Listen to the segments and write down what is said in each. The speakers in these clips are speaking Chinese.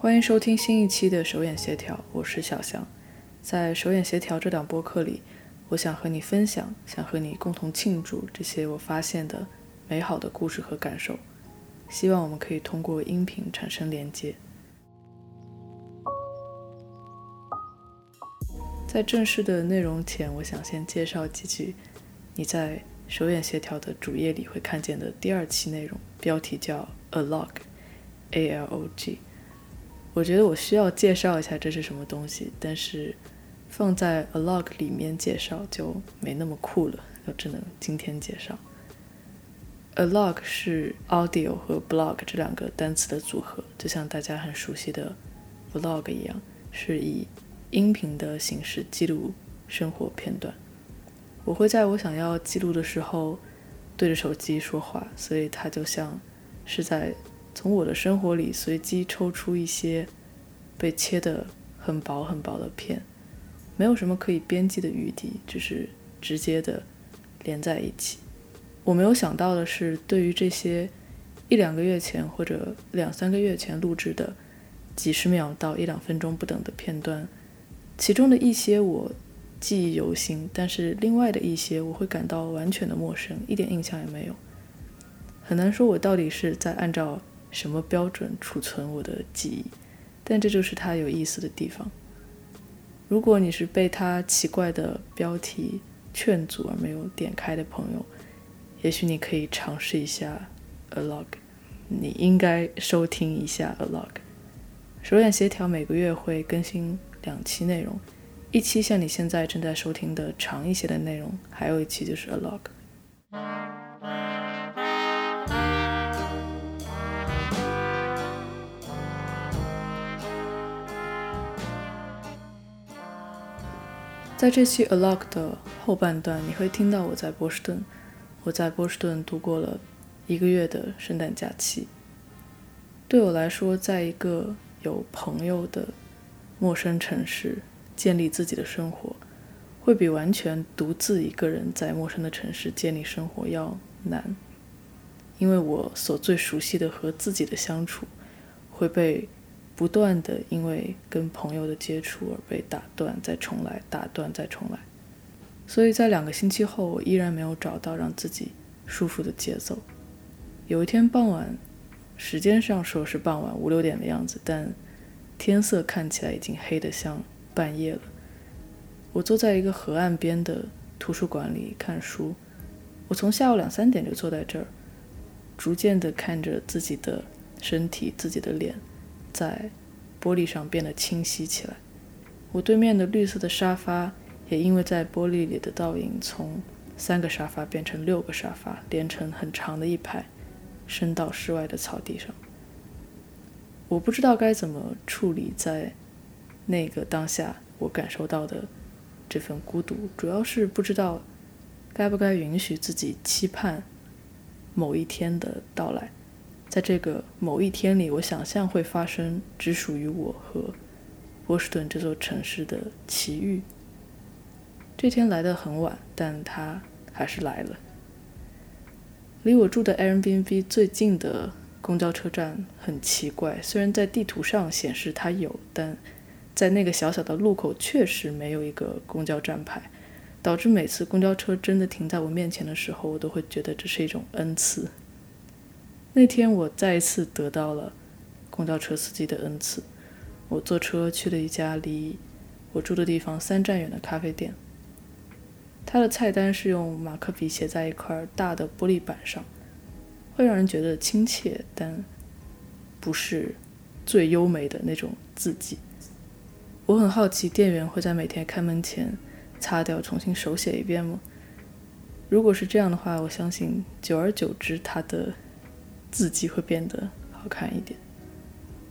欢迎收听新一期的手眼协调，我是小翔。在手眼协调这档播客里，我想和你分享，想和你共同庆祝这些我发现的美好的故事和感受。希望我们可以通过音频产生连接。在正式的内容前，我想先介绍几句你在手眼协调的主页里会看见的第二期内容，标题叫 A Log，A L O G。我觉得我需要介绍一下这是什么东西，但是放在 A Log 里面介绍就没那么酷了，我只能今天介绍。A log 是 audio 和 blog 这两个单词的组合，就像大家很熟悉的 vlog 一样，是以音频的形式记录生活片段。我会在我想要记录的时候对着手机说话，所以它就像是在从我的生活里随机抽出一些被切得很薄很薄的片，没有什么可以编辑的余地，就是直接的连在一起。我没有想到的是，对于这些一两个月前或者两三个月前录制的几十秒到一两分钟不等的片段，其中的一些我记忆犹新，但是另外的一些我会感到完全的陌生，一点印象也没有。很难说我到底是在按照什么标准储存我的记忆，但这就是它有意思的地方。如果你是被它奇怪的标题劝阻而没有点开的朋友，也许你可以尝试一下 A Log，你应该收听一下 A Log。手眼协调每个月会更新两期内容，一期像你现在正在收听的长一些的内容，还有一期就是 A Log。在这期 A Log 的后半段，你会听到我在波士顿。我在波士顿度过了一个月的圣诞假期。对我来说，在一个有朋友的陌生城市建立自己的生活，会比完全独自一个人在陌生的城市建立生活要难。因为我所最熟悉的和自己的相处，会被不断的因为跟朋友的接触而被打断，再重来，打断，再重来。所以在两个星期后，我依然没有找到让自己舒服的节奏。有一天傍晚，时间上说是傍晚五六点的样子，但天色看起来已经黑得像半夜了。我坐在一个河岸边的图书馆里看书。我从下午两三点就坐在这儿，逐渐的看着自己的身体、自己的脸在玻璃上变得清晰起来。我对面的绿色的沙发。也因为在玻璃里的倒影，从三个沙发变成六个沙发，连成很长的一排，伸到室外的草地上。我不知道该怎么处理在那个当下我感受到的这份孤独，主要是不知道该不该允许自己期盼某一天的到来。在这个某一天里，我想象会发生只属于我和波士顿这座城市的奇遇。这天来的很晚，但他还是来了。离我住的 Airbnb 最近的公交车站很奇怪，虽然在地图上显示它有，但在那个小小的路口确实没有一个公交站牌，导致每次公交车真的停在我面前的时候，我都会觉得这是一种恩赐。那天我再一次得到了公交车司机的恩赐，我坐车去了一家离我住的地方三站远的咖啡店。它的菜单是用马克笔写在一块大的玻璃板上，会让人觉得亲切，但不是最优美的那种字迹。我很好奇，店员会在每天开门前擦掉，重新手写一遍吗？如果是这样的话，我相信久而久之，它的字迹会变得好看一点。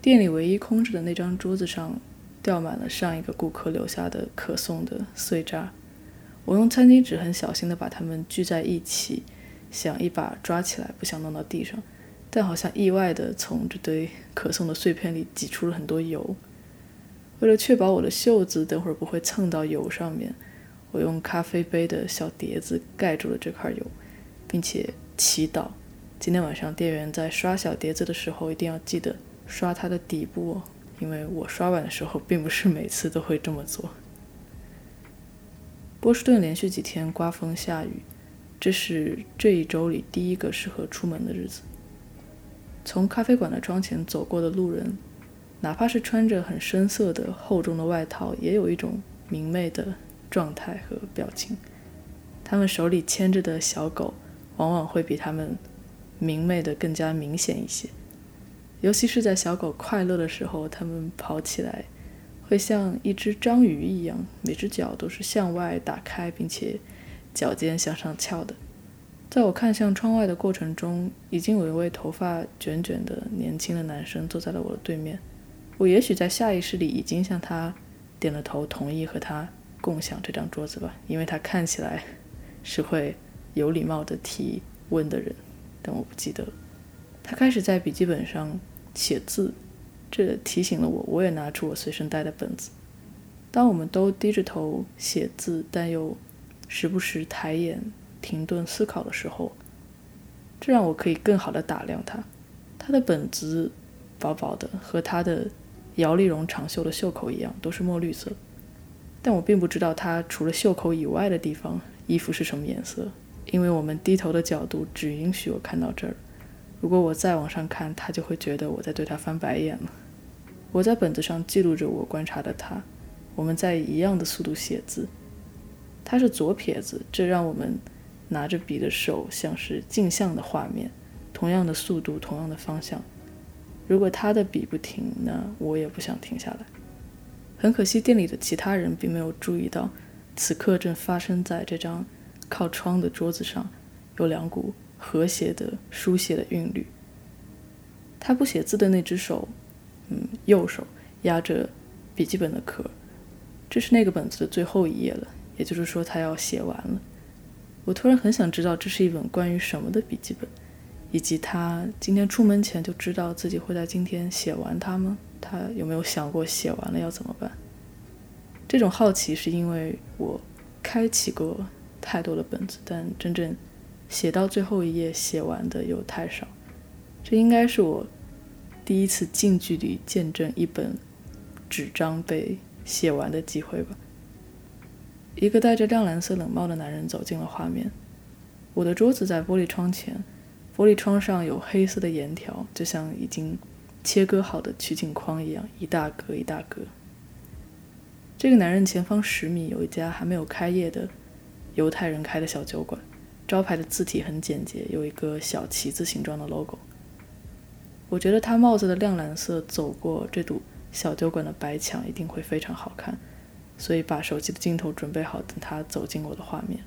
店里唯一空着的那张桌子上，掉满了上一个顾客留下的可颂的碎渣。我用餐巾纸很小心地把它们聚在一起，想一把抓起来，不想弄到地上，但好像意外地从这堆可颂的碎片里挤出了很多油。为了确保我的袖子等会儿不会蹭到油上面，我用咖啡杯的小碟子盖住了这块油，并且祈祷今天晚上店员在刷小碟子的时候一定要记得刷它的底部哦，因为我刷碗的时候并不是每次都会这么做。波士顿连续几天刮风下雨，这是这一周里第一个适合出门的日子。从咖啡馆的窗前走过的路人，哪怕是穿着很深色的厚重的外套，也有一种明媚的状态和表情。他们手里牵着的小狗，往往会比他们明媚的更加明显一些。尤其是在小狗快乐的时候，它们跑起来会像一只章鱼一样，每只脚都是向外打开，并且脚尖向上翘的。在我看向窗外的过程中，已经有一位头发卷卷的年轻的男生坐在了我的对面。我也许在下意识里已经向他点了头，同意和他共享这张桌子吧，因为他看起来是会有礼貌的提问的人。但我不记得。他开始在笔记本上写字，这提醒了我，我也拿出我随身带的本子。当我们都低着头写字，但又时不时抬眼停顿思考的时候，这让我可以更好的打量他。他的本子薄薄的，和他的摇粒绒长袖的袖口一样，都是墨绿色。但我并不知道他除了袖口以外的地方衣服是什么颜色，因为我们低头的角度只允许我看到这儿。如果我再往上看，他就会觉得我在对他翻白眼了。我在本子上记录着我观察的他，我们在一样的速度写字。他是左撇子，这让我们拿着笔的手像是镜像的画面，同样的速度，同样的方向。如果他的笔不停，那我也不想停下来。很可惜，店里的其他人并没有注意到，此刻正发生在这张靠窗的桌子上有两股。和谐的书写的韵律。他不写字的那只手，嗯，右手压着笔记本的壳。这是那个本子的最后一页了，也就是说他要写完了。我突然很想知道这是一本关于什么的笔记本，以及他今天出门前就知道自己会在今天写完它吗？他有没有想过写完了要怎么办？这种好奇是因为我开启过太多的本子，但真正。写到最后一页，写完的又太少，这应该是我第一次近距离见证一本纸张被写完的机会吧。一个戴着亮蓝色冷帽的男人走进了画面。我的桌子在玻璃窗前，玻璃窗上有黑色的沿条，就像已经切割好的取景框一样，一大格一大格。这个男人前方十米有一家还没有开业的犹太人开的小酒馆。招牌的字体很简洁，有一个小旗子形状的 logo。我觉得他帽子的亮蓝色走过这堵小酒馆的白墙一定会非常好看，所以把手机的镜头准备好，等他走进我的画面。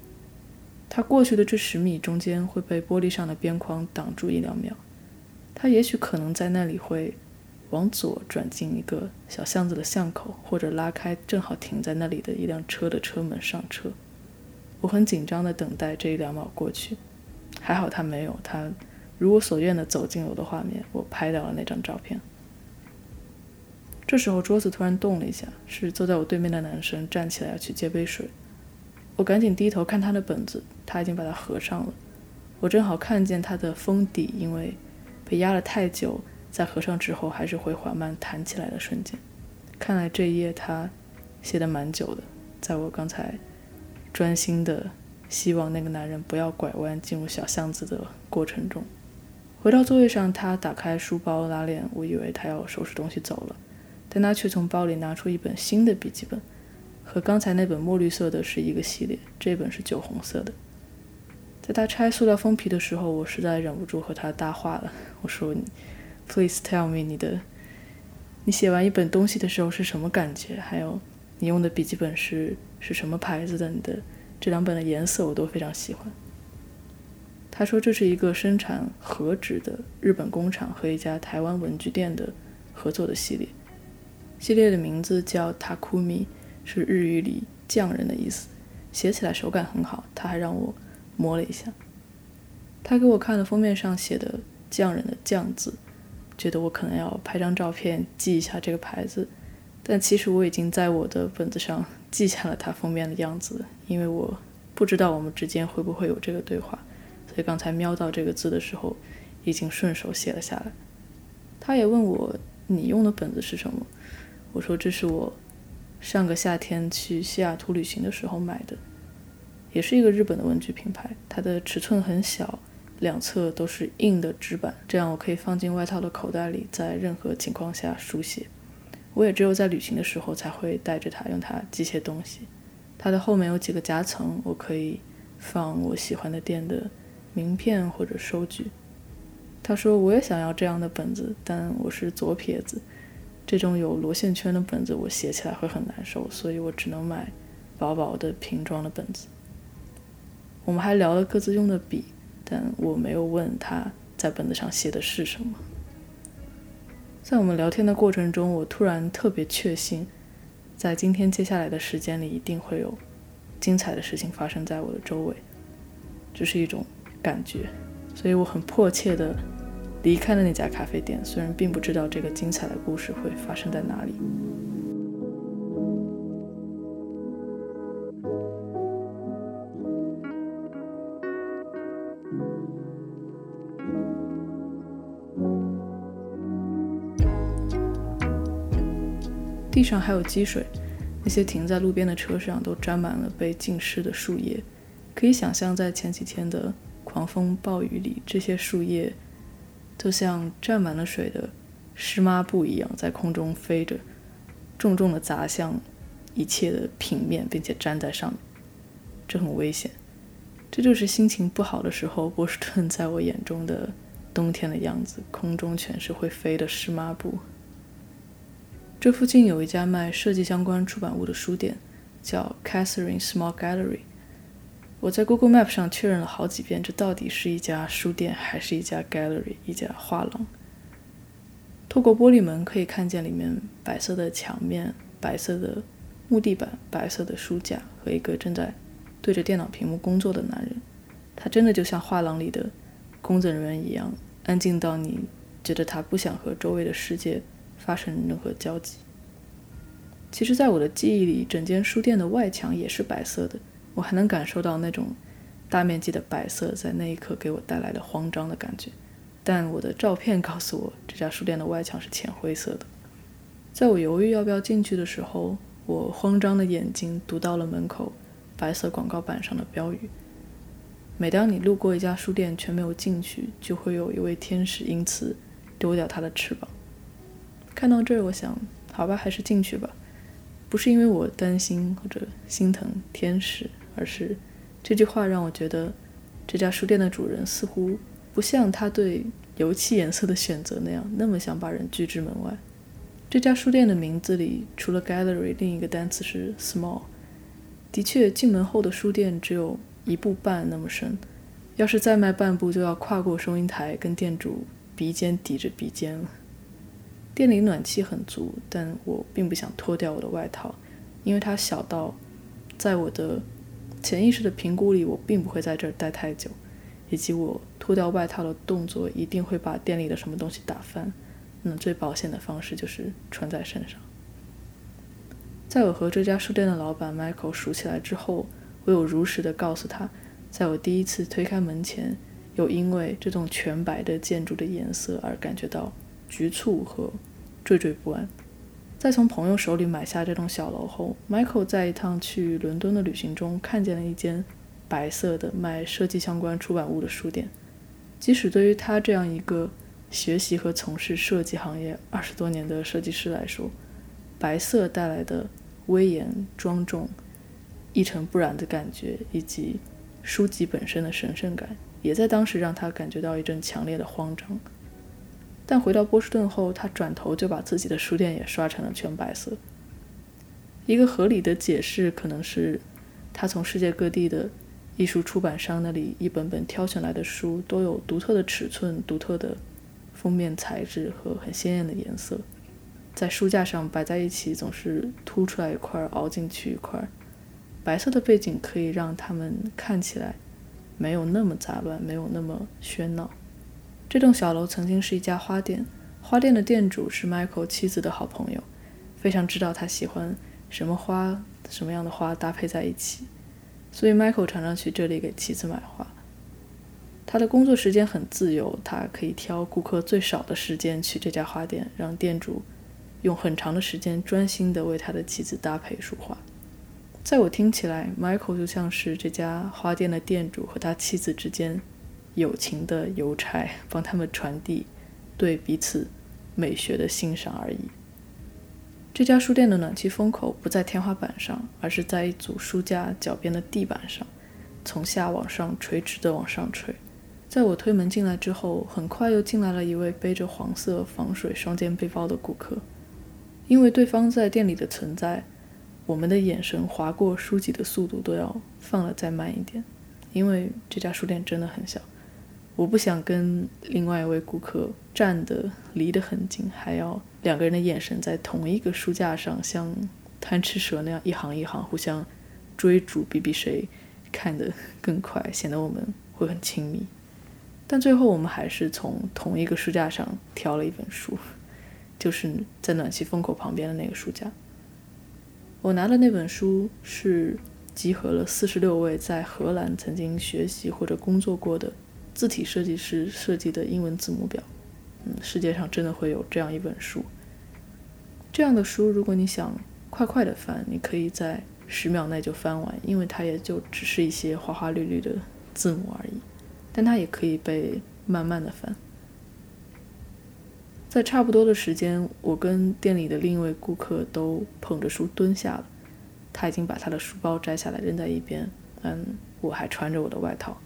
他过去的这十米中间会被玻璃上的边框挡住一两秒，他也许可能在那里会往左转进一个小巷子的巷口，或者拉开正好停在那里的一辆车的车门上车。我很紧张地等待这一两秒过去，还好他没有，他如我所愿地走进了我的画面，我拍到了那张照片。这时候桌子突然动了一下，是坐在我对面的男生站起来要去接杯水，我赶紧低头看他的本子，他已经把它合上了。我正好看见他的封底，因为被压了太久，在合上之后还是会缓慢弹起来的瞬间。看来这一页他写的蛮久的，在我刚才。专心的希望那个男人不要拐弯进入小巷子的过程中，回到座位上，他打开书包拉链，我以为他要收拾东西走了，但他却从包里拿出一本新的笔记本，和刚才那本墨绿色的是一个系列，这本是酒红色的。在他拆塑料封皮的时候，我实在忍不住和他搭话了，我说你：“Please tell me 你的，你写完一本东西的时候是什么感觉？还有你用的笔记本是？”是什么牌子的？你的这两本的颜色我都非常喜欢。他说这是一个生产和纸的日本工厂和一家台湾文具店的合作的系列，系列的名字叫 Takumi，是日语里匠人的意思，写起来手感很好。他还让我摸了一下，他给我看了封面上写的匠人的匠字，觉得我可能要拍张照片记一下这个牌子，但其实我已经在我的本子上。记下了他封面的样子，因为我不知道我们之间会不会有这个对话，所以刚才瞄到这个字的时候，已经顺手写了下来。他也问我：“你用的本子是什么？”我说：“这是我上个夏天去西雅图旅行的时候买的，也是一个日本的文具品牌。它的尺寸很小，两侧都是硬的纸板，这样我可以放进外套的口袋里，在任何情况下书写。我也只有在旅行的时候才会带着它，用它记些东西。它的后面有几个夹层，我可以放我喜欢的店的名片或者收据。”他说：“我也想要这样的本子，但我是左撇子，这种有螺线圈的本子我写起来会很难受，所以我只能买薄薄的瓶装的本子。”我们还聊了各自用的笔，但我没有问他在本子上写的是什么。在我们聊天的过程中，我突然特别确信，在今天接下来的时间里，一定会有精彩的事情发生在我的周围，这是一种感觉。所以我很迫切地离开了那家咖啡店，虽然并不知道这个精彩的故事会发生在哪里。上还有积水，那些停在路边的车上都沾满了被浸湿的树叶，可以想象在前几天的。狂风暴雨里，这些树叶就像沾满了水的湿抹布一样，在空中飞着，重重的砸向一切的平面，并且粘在上面。这很危险。这就是心情不好的时候，波士顿在我眼中的冬天的样子。空中全是会飞的湿抹布。这附近有一家卖设计相关出版物的书店，叫 Catherine Small Gallery。我在 Google Map 上确认了好几遍，这到底是一家书店还是一家 gallery，一家画廊？透过玻璃门可以看见里面白色的墙面、白色的木地板、白色的书架和一个正在对着电脑屏幕工作的男人。他真的就像画廊里的工作人员一样，安静到你觉得他不想和周围的世界发生任何交集。其实，在我的记忆里，整间书店的外墙也是白色的。我还能感受到那种大面积的白色在那一刻给我带来的慌张的感觉，但我的照片告诉我，这家书店的外墙是浅灰色的。在我犹豫要不要进去的时候，我慌张的眼睛读到了门口白色广告板上的标语：每当你路过一家书店却没有进去，就会有一位天使因此丢掉他的翅膀。看到这儿，我想，好吧，还是进去吧。不是因为我担心或者心疼天使。而是这句话让我觉得，这家书店的主人似乎不像他对油漆颜色的选择那样那么想把人拒之门外。这家书店的名字里除了 gallery，另一个单词是 small。的确，进门后的书店只有一步半那么深，要是再迈半步，就要跨过收银台，跟店主鼻尖抵着鼻尖了。店里暖气很足，但我并不想脱掉我的外套，因为它小到在我的。潜意识的评估里，我并不会在这儿待太久，以及我脱掉外套的动作一定会把店里的什么东西打翻。那最保险的方式就是穿在身上。在我和这家书店的老板 Michael 熟起来之后，我有如实的告诉他，在我第一次推开门前，有因为这栋全白的建筑的颜色而感觉到局促和惴惴不安。在从朋友手里买下这栋小楼后，Michael 在一趟去伦敦的旅行中看见了一间白色的卖设计相关出版物的书店。即使对于他这样一个学习和从事设计行业二十多年的设计师来说，白色带来的威严、庄重、一尘不染的感觉，以及书籍本身的神圣感，也在当时让他感觉到一阵强烈的慌张。但回到波士顿后，他转头就把自己的书店也刷成了全白色。一个合理的解释可能是，他从世界各地的艺术出版商那里一本本挑选来的书都有独特的尺寸、独特的封面材质和很鲜艳的颜色，在书架上摆在一起，总是凸出来一块，凹进去一块。白色的背景可以让他们看起来没有那么杂乱，没有那么喧闹。这栋小楼曾经是一家花店，花店的店主是 Michael 妻子的好朋友，非常知道他喜欢什么花，什么样的花搭配在一起，所以 Michael 常常去这里给妻子买花。他的工作时间很自由，他可以挑顾客最少的时间去这家花店，让店主用很长的时间专心地为他的妻子搭配束花。在我听起来，Michael 就像是这家花店的店主和他妻子之间友情的邮差，帮他们传递对彼此美学的欣赏而已。这家书店的暖气风口不在天花板上，而是在一组书架脚边的地板上，从下往上垂直的往上吹。在我推门进来之后，很快又进来了一位背着黄色防水双肩背包的顾客。因为对方在店里的存在，我们的眼神划过书籍的速度都要放了再慢一点。因为这家书店真的很小，我不想跟另外一位顾客站得离得很近，还要两个人的眼神在同一个书架上，像贪吃蛇那样一行一行互相追逐，比比谁看得更快，显得我们会很亲密。但最后，我们还是从同一个书架上挑了一本书，就是在暖气风口旁边的那个书架。我拿的那本书是集合了四十六位在荷兰曾经学习或者工作过的字体设计师设计的英文字母表。嗯，世界上真的会有这样一本书。这样的书，如果你想快快的翻，你可以在十秒内就翻完，因为它也就只是一些花花绿绿的字母而已。但它也可以被慢慢的翻。在差不多的时间，我跟店里的另一位顾客都捧着书蹲下了。他已经把他的书包摘下来扔在一边，嗯，我还穿着我的外套。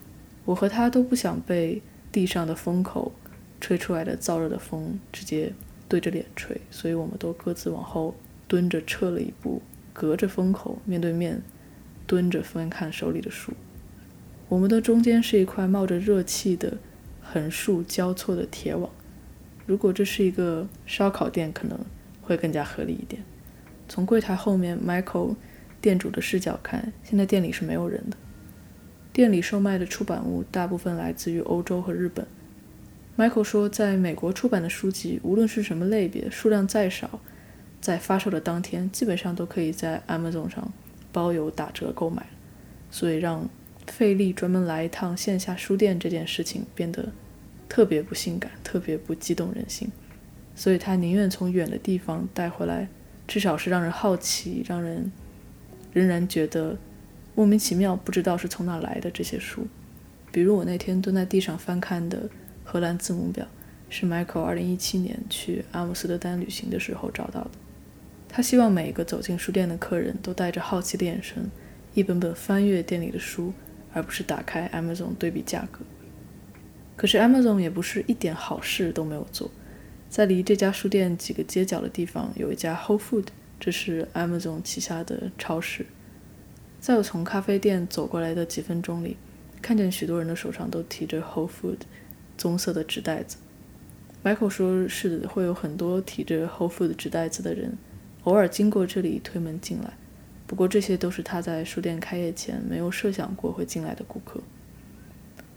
我和他都不想被地上的风口吹出来的燥热的风直接对着脸吹，所以我们都各自往后蹲着撤了一步，隔着风口面对面蹲着翻看手里的书。我们的中间是一块冒着热气的横竖交错的铁网。如果这是一个烧烤店，可能会更加合理一点。从柜台后面，Michael 店主的视角看，现在店里是没有人的。店里售卖的出版物大部分来自于欧洲和日本。Michael 说，在美国出版的书籍，无论是什么类别，数量再少，在发售的当天，基本上都可以在 Amazon 上包邮打折购买。所以让费力专门来一趟线下书店这件事情变得特别不性感，特别不激动人心，所以他宁愿从远的地方带回来，至少是让人好奇、让人仍然觉得莫名其妙、不知道是从哪来的这些书。比如我那天蹲在地上翻看的荷兰字母表，是 Michael 2017年去阿姆斯特丹旅行的时候找到的。他希望每一个走进书店的客人都带着好奇的眼神，一本本翻阅店里的书。而不是打开 Amazon 对比价格。可是 Amazon 也不是一点好事都没有做。在离这家书店几个街角的地方，有一家 Whole Food，这是 Amazon 旗下的超市。在我从咖啡店走过来的几分钟里，看见许多人的手上都提着 Whole Food 棕色的纸袋子。Michael 说是会有很多提着 Whole Food 纸袋子的人，偶尔经过这里推门进来。不过这些都是他在书店开业前没有设想过会进来的顾客。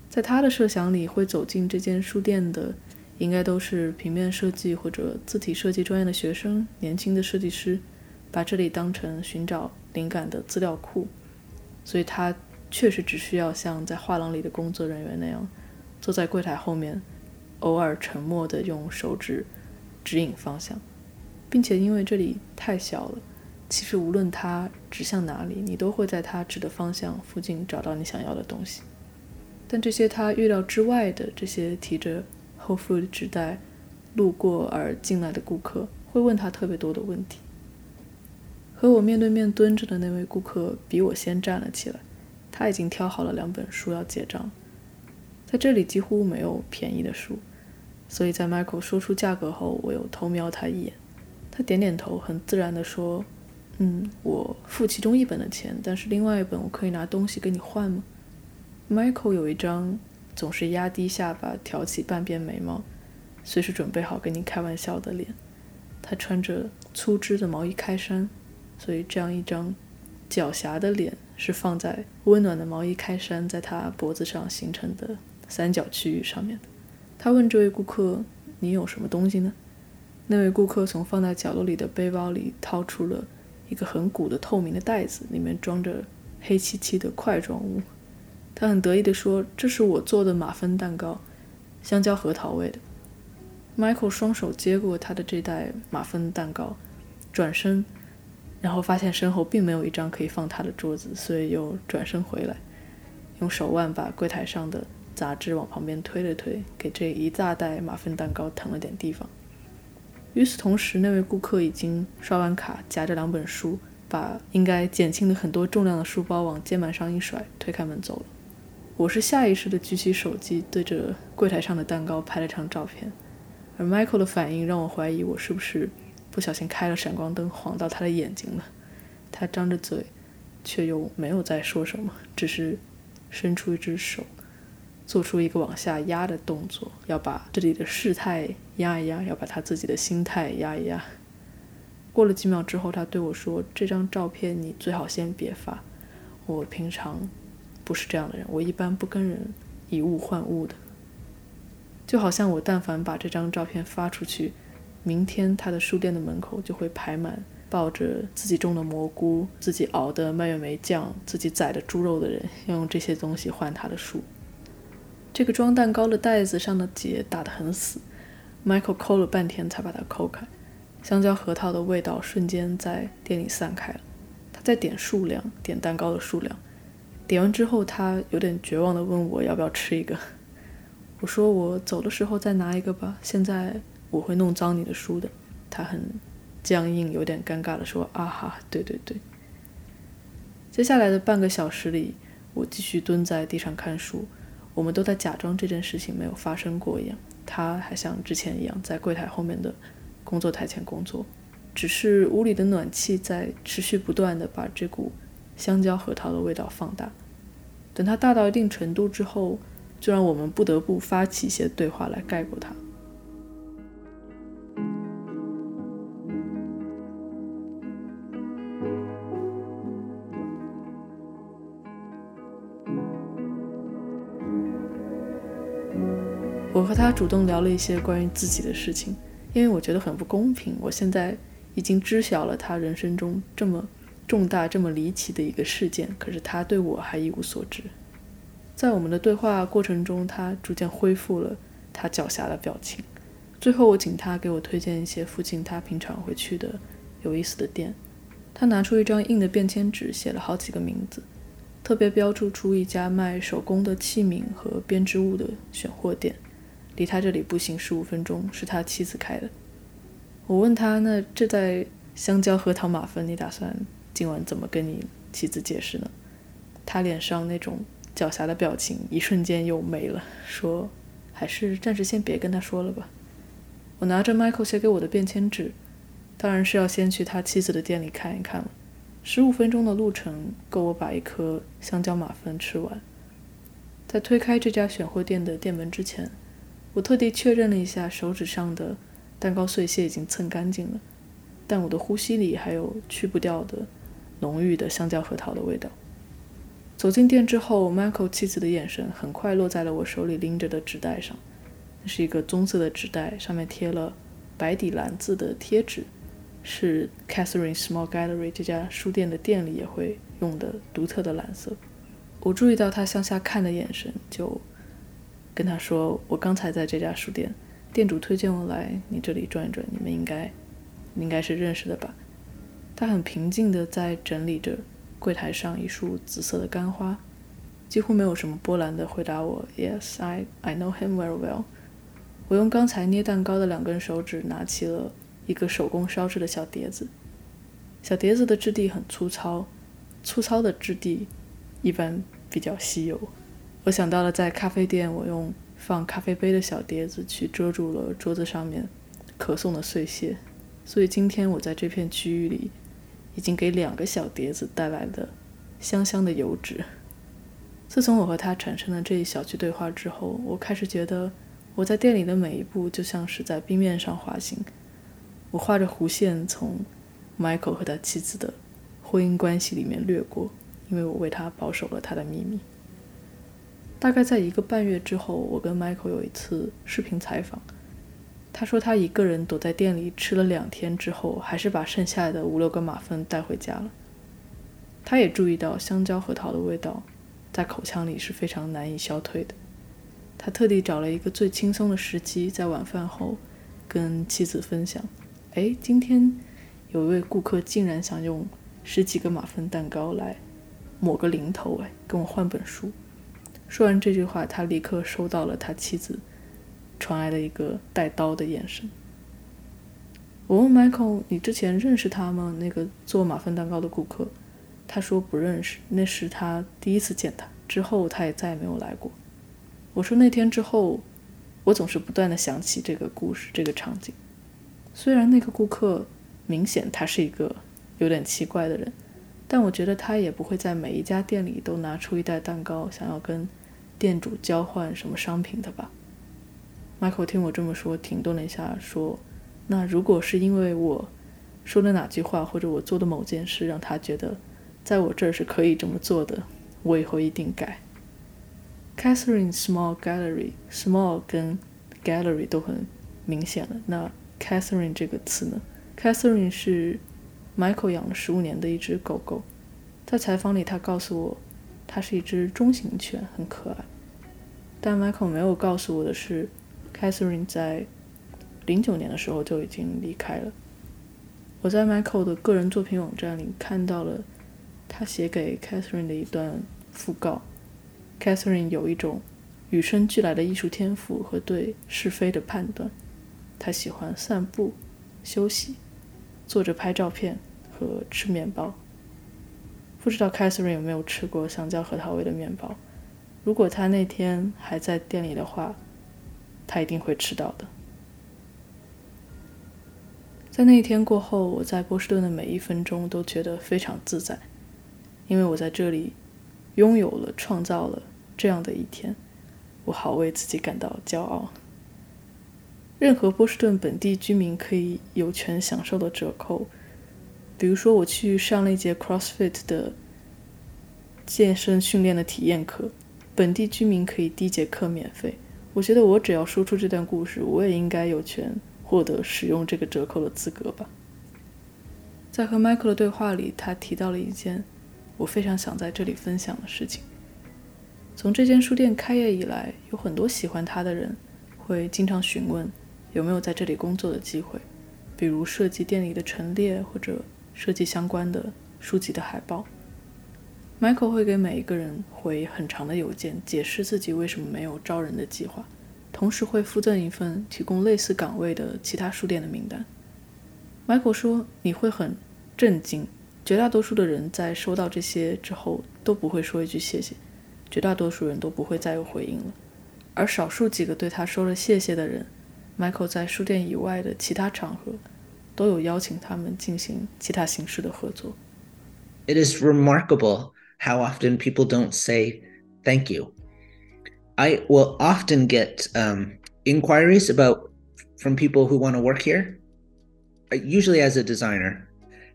在他的设想里，会走进这间书店的，应该都是平面设计或者字体设计专业的学生、年轻的设计师，把这里当成寻找灵感的资料库。所以他确实只需要像在画廊里的工作人员那样，坐在柜台后面，偶尔沉默地用手指指引方向，并且因为这里太小了。其实无论他指向哪里，你都会在他指的方向附近找到你想要的东西。但这些他预料之外的这些提着 Whole Food 纸袋路过而进来的顾客，会问他特别多的问题。和我面对面蹲着的那位顾客比我先站了起来，他已经挑好了两本书要结账。在这里几乎没有便宜的书，所以在 Michael 说出价格后，我又偷瞄他一眼。他点点头，很自然地说。嗯，我付其中一本的钱，但是另外一本我可以拿东西跟你换吗？Michael 有一张总是压低下巴、挑起半边眉毛、随时准备好跟你开玩笑的脸。他穿着粗织的毛衣开衫，所以这样一张狡黠的脸是放在温暖的毛衣开衫在他脖子上形成的三角区域上面的。他问这位顾客：“你有什么东西呢？”那位顾客从放在角落里的背包里掏出了。一个很鼓的透明的袋子，里面装着黑漆漆的块状物。他很得意地说：“这是我做的马芬蛋糕，香蕉核桃味的。” Michael 双手接过他的这袋马芬蛋糕，转身，然后发现身后并没有一张可以放他的桌子，所以又转身回来，用手腕把柜台上的杂志往旁边推了推，给这一大袋马芬蛋糕腾了点地方。与此同时，那位顾客已经刷完卡，夹着两本书，把应该减轻了很多重量的书包往肩膀上一甩，推开门走了。我是下意识地举起手机，对着柜台上的蛋糕拍了张照片。而 Michael 的反应让我怀疑我是不是不小心开了闪光灯晃到他的眼睛了。他张着嘴，却又没有再说什么，只是伸出一只手，做出一个往下压的动作，要把这里的事态压一压，要把他自己的心态压一压。过了几秒之后，他对我说：“这张照片你最好先别发。我平常不是这样的人，我一般不跟人以物换物的。”就好像我但凡把这张照片发出去，明天他的书店的门口就会排满抱着自己种的蘑菇、自己熬的蔓越莓酱、自己宰的猪肉的人，要用这些东西换他的书。这个装蛋糕的袋子上的结打得很死，Michael 抠了半天才把它抠开，香蕉核桃的味道瞬间在店里散开了。他在点数量，点蛋糕的数量，点完之后，他有点绝望地问我要不要吃一个。我说我走的时候再拿一个吧，现在我会弄脏你的书的。他很僵硬，有点尴尬的说：“啊哈，对对对。”接下来的半个小时里，我继续蹲在地上看书，我们都在假装这件事情没有发生过一样。他还像之前一样在柜台后面的工作台前工作，只是屋里的暖气在持续不断的把这股香蕉核桃的味道放大。等它大到一定程度之后。就让我们不得不发起一些对话来盖过它。他主动聊了一些关于自己的事情，因为我觉得很不公平。我现在已经知晓了他人生中这么重大、这么离奇的一个事件，可是他对我还一无所知。在我们的对话过程中，他逐渐恢复了他狡黠的表情。最后，我请他给我推荐一些附近他平常会去的有意思的店。他拿出一张硬的便签纸，写了好几个名字，特别标注出一家卖手工的器皿和编织物的选货店，离他这里步行十五分钟，是他妻子开的。我问他：“那这袋香蕉核桃马芬，你打算今晚怎么跟你妻子解释呢？”他脸上那种。狡黠的表情一瞬间又没了，说：“还是暂时先别跟他说了吧。”我拿着 Michael 写给我的便签纸，当然是要先去他妻子的店里看一看了。十五分钟的路程够我把一颗香蕉马芬吃完。在推开这家选货店的店门之前，我特地确认了一下手指上的蛋糕碎屑已经蹭干净了，但我的呼吸里还有去不掉的浓郁的香蕉核桃的味道。走进店之后，Michael 妻子的眼神很快落在了我手里拎着的纸袋上。那是一个棕色的纸袋，上面贴了白底蓝字的贴纸，是 Catherine Small Gallery 这家书店的店里也会用的独特的蓝色。我注意到他向下看的眼神，就跟他说：“我刚才在这家书店，店主推荐我来你这里转一转，你们应该应该是认识的吧？”他很平静地在整理着。柜台上一束紫色的干花，几乎没有什么波澜地回答我：“Yes, I I know him very well。”我用刚才捏蛋糕的两根手指拿起了一个手工烧制的小碟子，小碟子的质地很粗糙，粗糙的质地一般比较稀有。我想到了在咖啡店，我用放咖啡杯的小碟子去遮住了桌子上面可颂的碎屑，所以今天我在这片区域里。已经给两个小碟子带来了香香的油脂。自从我和他产生了这一小句对话之后，我开始觉得我在店里的每一步就像是在冰面上滑行。我画着弧线从 Michael 和他妻子的婚姻关系里面掠过，因为我为他保守了他的秘密。大概在一个半月之后，我跟 Michael 有一次视频采访。他说他一个人躲在店里吃了两天之后，还是把剩下的五六个马芬带回家了。他也注意到香蕉核桃的味道在口腔里是非常难以消退的。他特地找了一个最轻松的时机，在晚饭后跟妻子分享：“哎，今天有一位顾客竟然想用十几个马芬蛋糕来抹个零头，哎，跟我换本书。”说完这句话，他立刻收到了他妻子传来的一个带刀的眼神。我问 Michael：“ 你之前认识他吗？那个做马芬蛋糕的顾客？”他说不认识，那是他第一次见他，之后他也再也没有来过。我说那天之后，我总是不断的想起这个故事，这个场景。虽然那个顾客明显他是一个有点奇怪的人，但我觉得他也不会在每一家店里都拿出一袋蛋糕，想要跟店主交换什么商品的吧。Michael 听我这么说，停顿了一下，说：“那如果是因为我说的哪句话，或者我做的某件事，让他觉得在我这儿是可以这么做的，我以后一定改。” Catherine Small Gallery，Small 跟 Gallery 都很明显了。那 Catherine 这个词呢？Catherine 是 Michael 养了十五年的一只狗狗。在采访里，他告诉我，它是一只中型犬，很可爱。但 Michael 没有告诉我的是，Catherine 在零九年的时候就已经离开了。我在 Michael 的个人作品网站里看到了他写给 Catherine 的一段讣告。Catherine 有一种与生俱来的艺术天赋和对是非的判断。她喜欢散步、休息、坐着拍照片和吃面包。不知道 Catherine 有没有吃过香蕉核桃味的面包？如果她那天还在店里的话，她一定会吃到的。在那一天过后，我在波士顿的每一分钟都觉得非常自在，因为我在这里。拥有了，创造了这样的一天，我好为自己感到骄傲。任何波士顿本地居民可以有权享受的折扣，比如说我去上了一节 CrossFit 的健身训练的体验课，本地居民可以第一节课免费。我觉得我只要说出这段故事，我也应该有权获得使用这个折扣的资格吧。在和 Michael 的对话里，他提到了一件。我非常想在这里分享的事情。从这间书店开业以来，有很多喜欢它的人会经常询问有没有在这里工作的机会，比如设计店里的陈列或者设计相关的书籍的海报。Michael 会给每一个人回很长的邮件，解释自己为什么没有招人的计划，同时会附赠一份提供类似岗位的其他书店的名单。Michael 说：“你会很震惊。”绝大多数的人在收到这些之后都不会说一句谢谢，绝大多数人都不会再有回应了。而少数几个对他说了谢谢的人，Michael 在书店以外的其他场合都有邀请他们进行其他形式的合作。It is remarkable how often people don't say thank you. I will often get um, inquiries about from people who want to work here, usually as a designer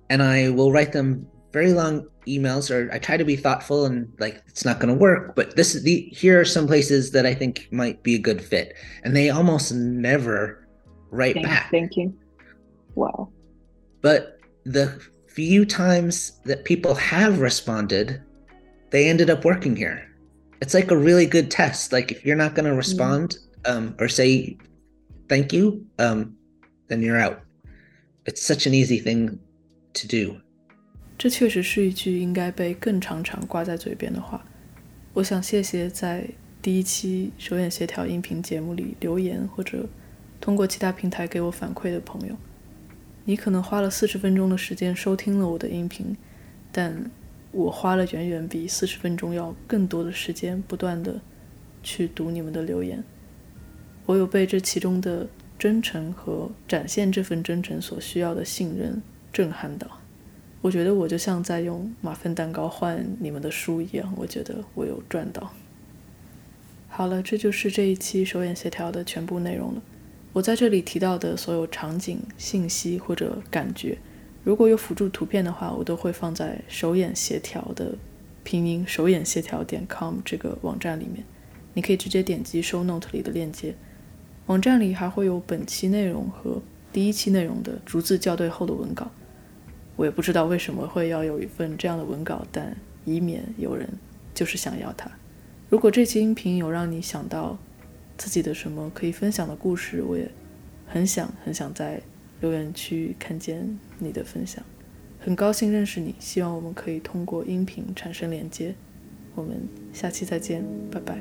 and I will write them very long emails or I try to be thoughtful and like it's not going to work but this is the here are some places that I think might be a good fit and they almost never write Thank, back thank you wow but the few times that people have responded they ended up working here it's like a really good test like if you're not going to respond um, or say thank you um, then you're out it's such an easy thing to do，这确实是一句应该被更常常挂在嘴边的话。我想谢谢在第一期手眼协调音频节目里留言或者通过其他平台给我反馈的朋友。 你可能花了四十分钟的时间收听了我的音频，但我花了远远比四十分钟要更多的时间，不断的去读你们的留言。我有被这其中的真诚和展现这份真诚所需要的信任。震撼到，我觉得我就像在用马芬蛋糕换你们的书一样，我觉得我有赚到。好了，这就是这一期手眼协调的全部内容了。我在这里提到的所有场景、信息或者感觉，如果有辅助图片的话，我都会放在手眼协调的拼音手眼协调点 com 这个网站里面，你可以直接点击 show note 里的链接。网站里还会有本期内容和第一期内容的逐字校对后的文稿。我也不知道为什么会要有一份这样的文稿，但以免有人就是想要它。如果这期音频有让你想到自己的什么可以分享的故事我也很想很想在留言区看见你的分享。很高兴认识你希望我们可以通过音频产生连接。我们下期再见拜拜。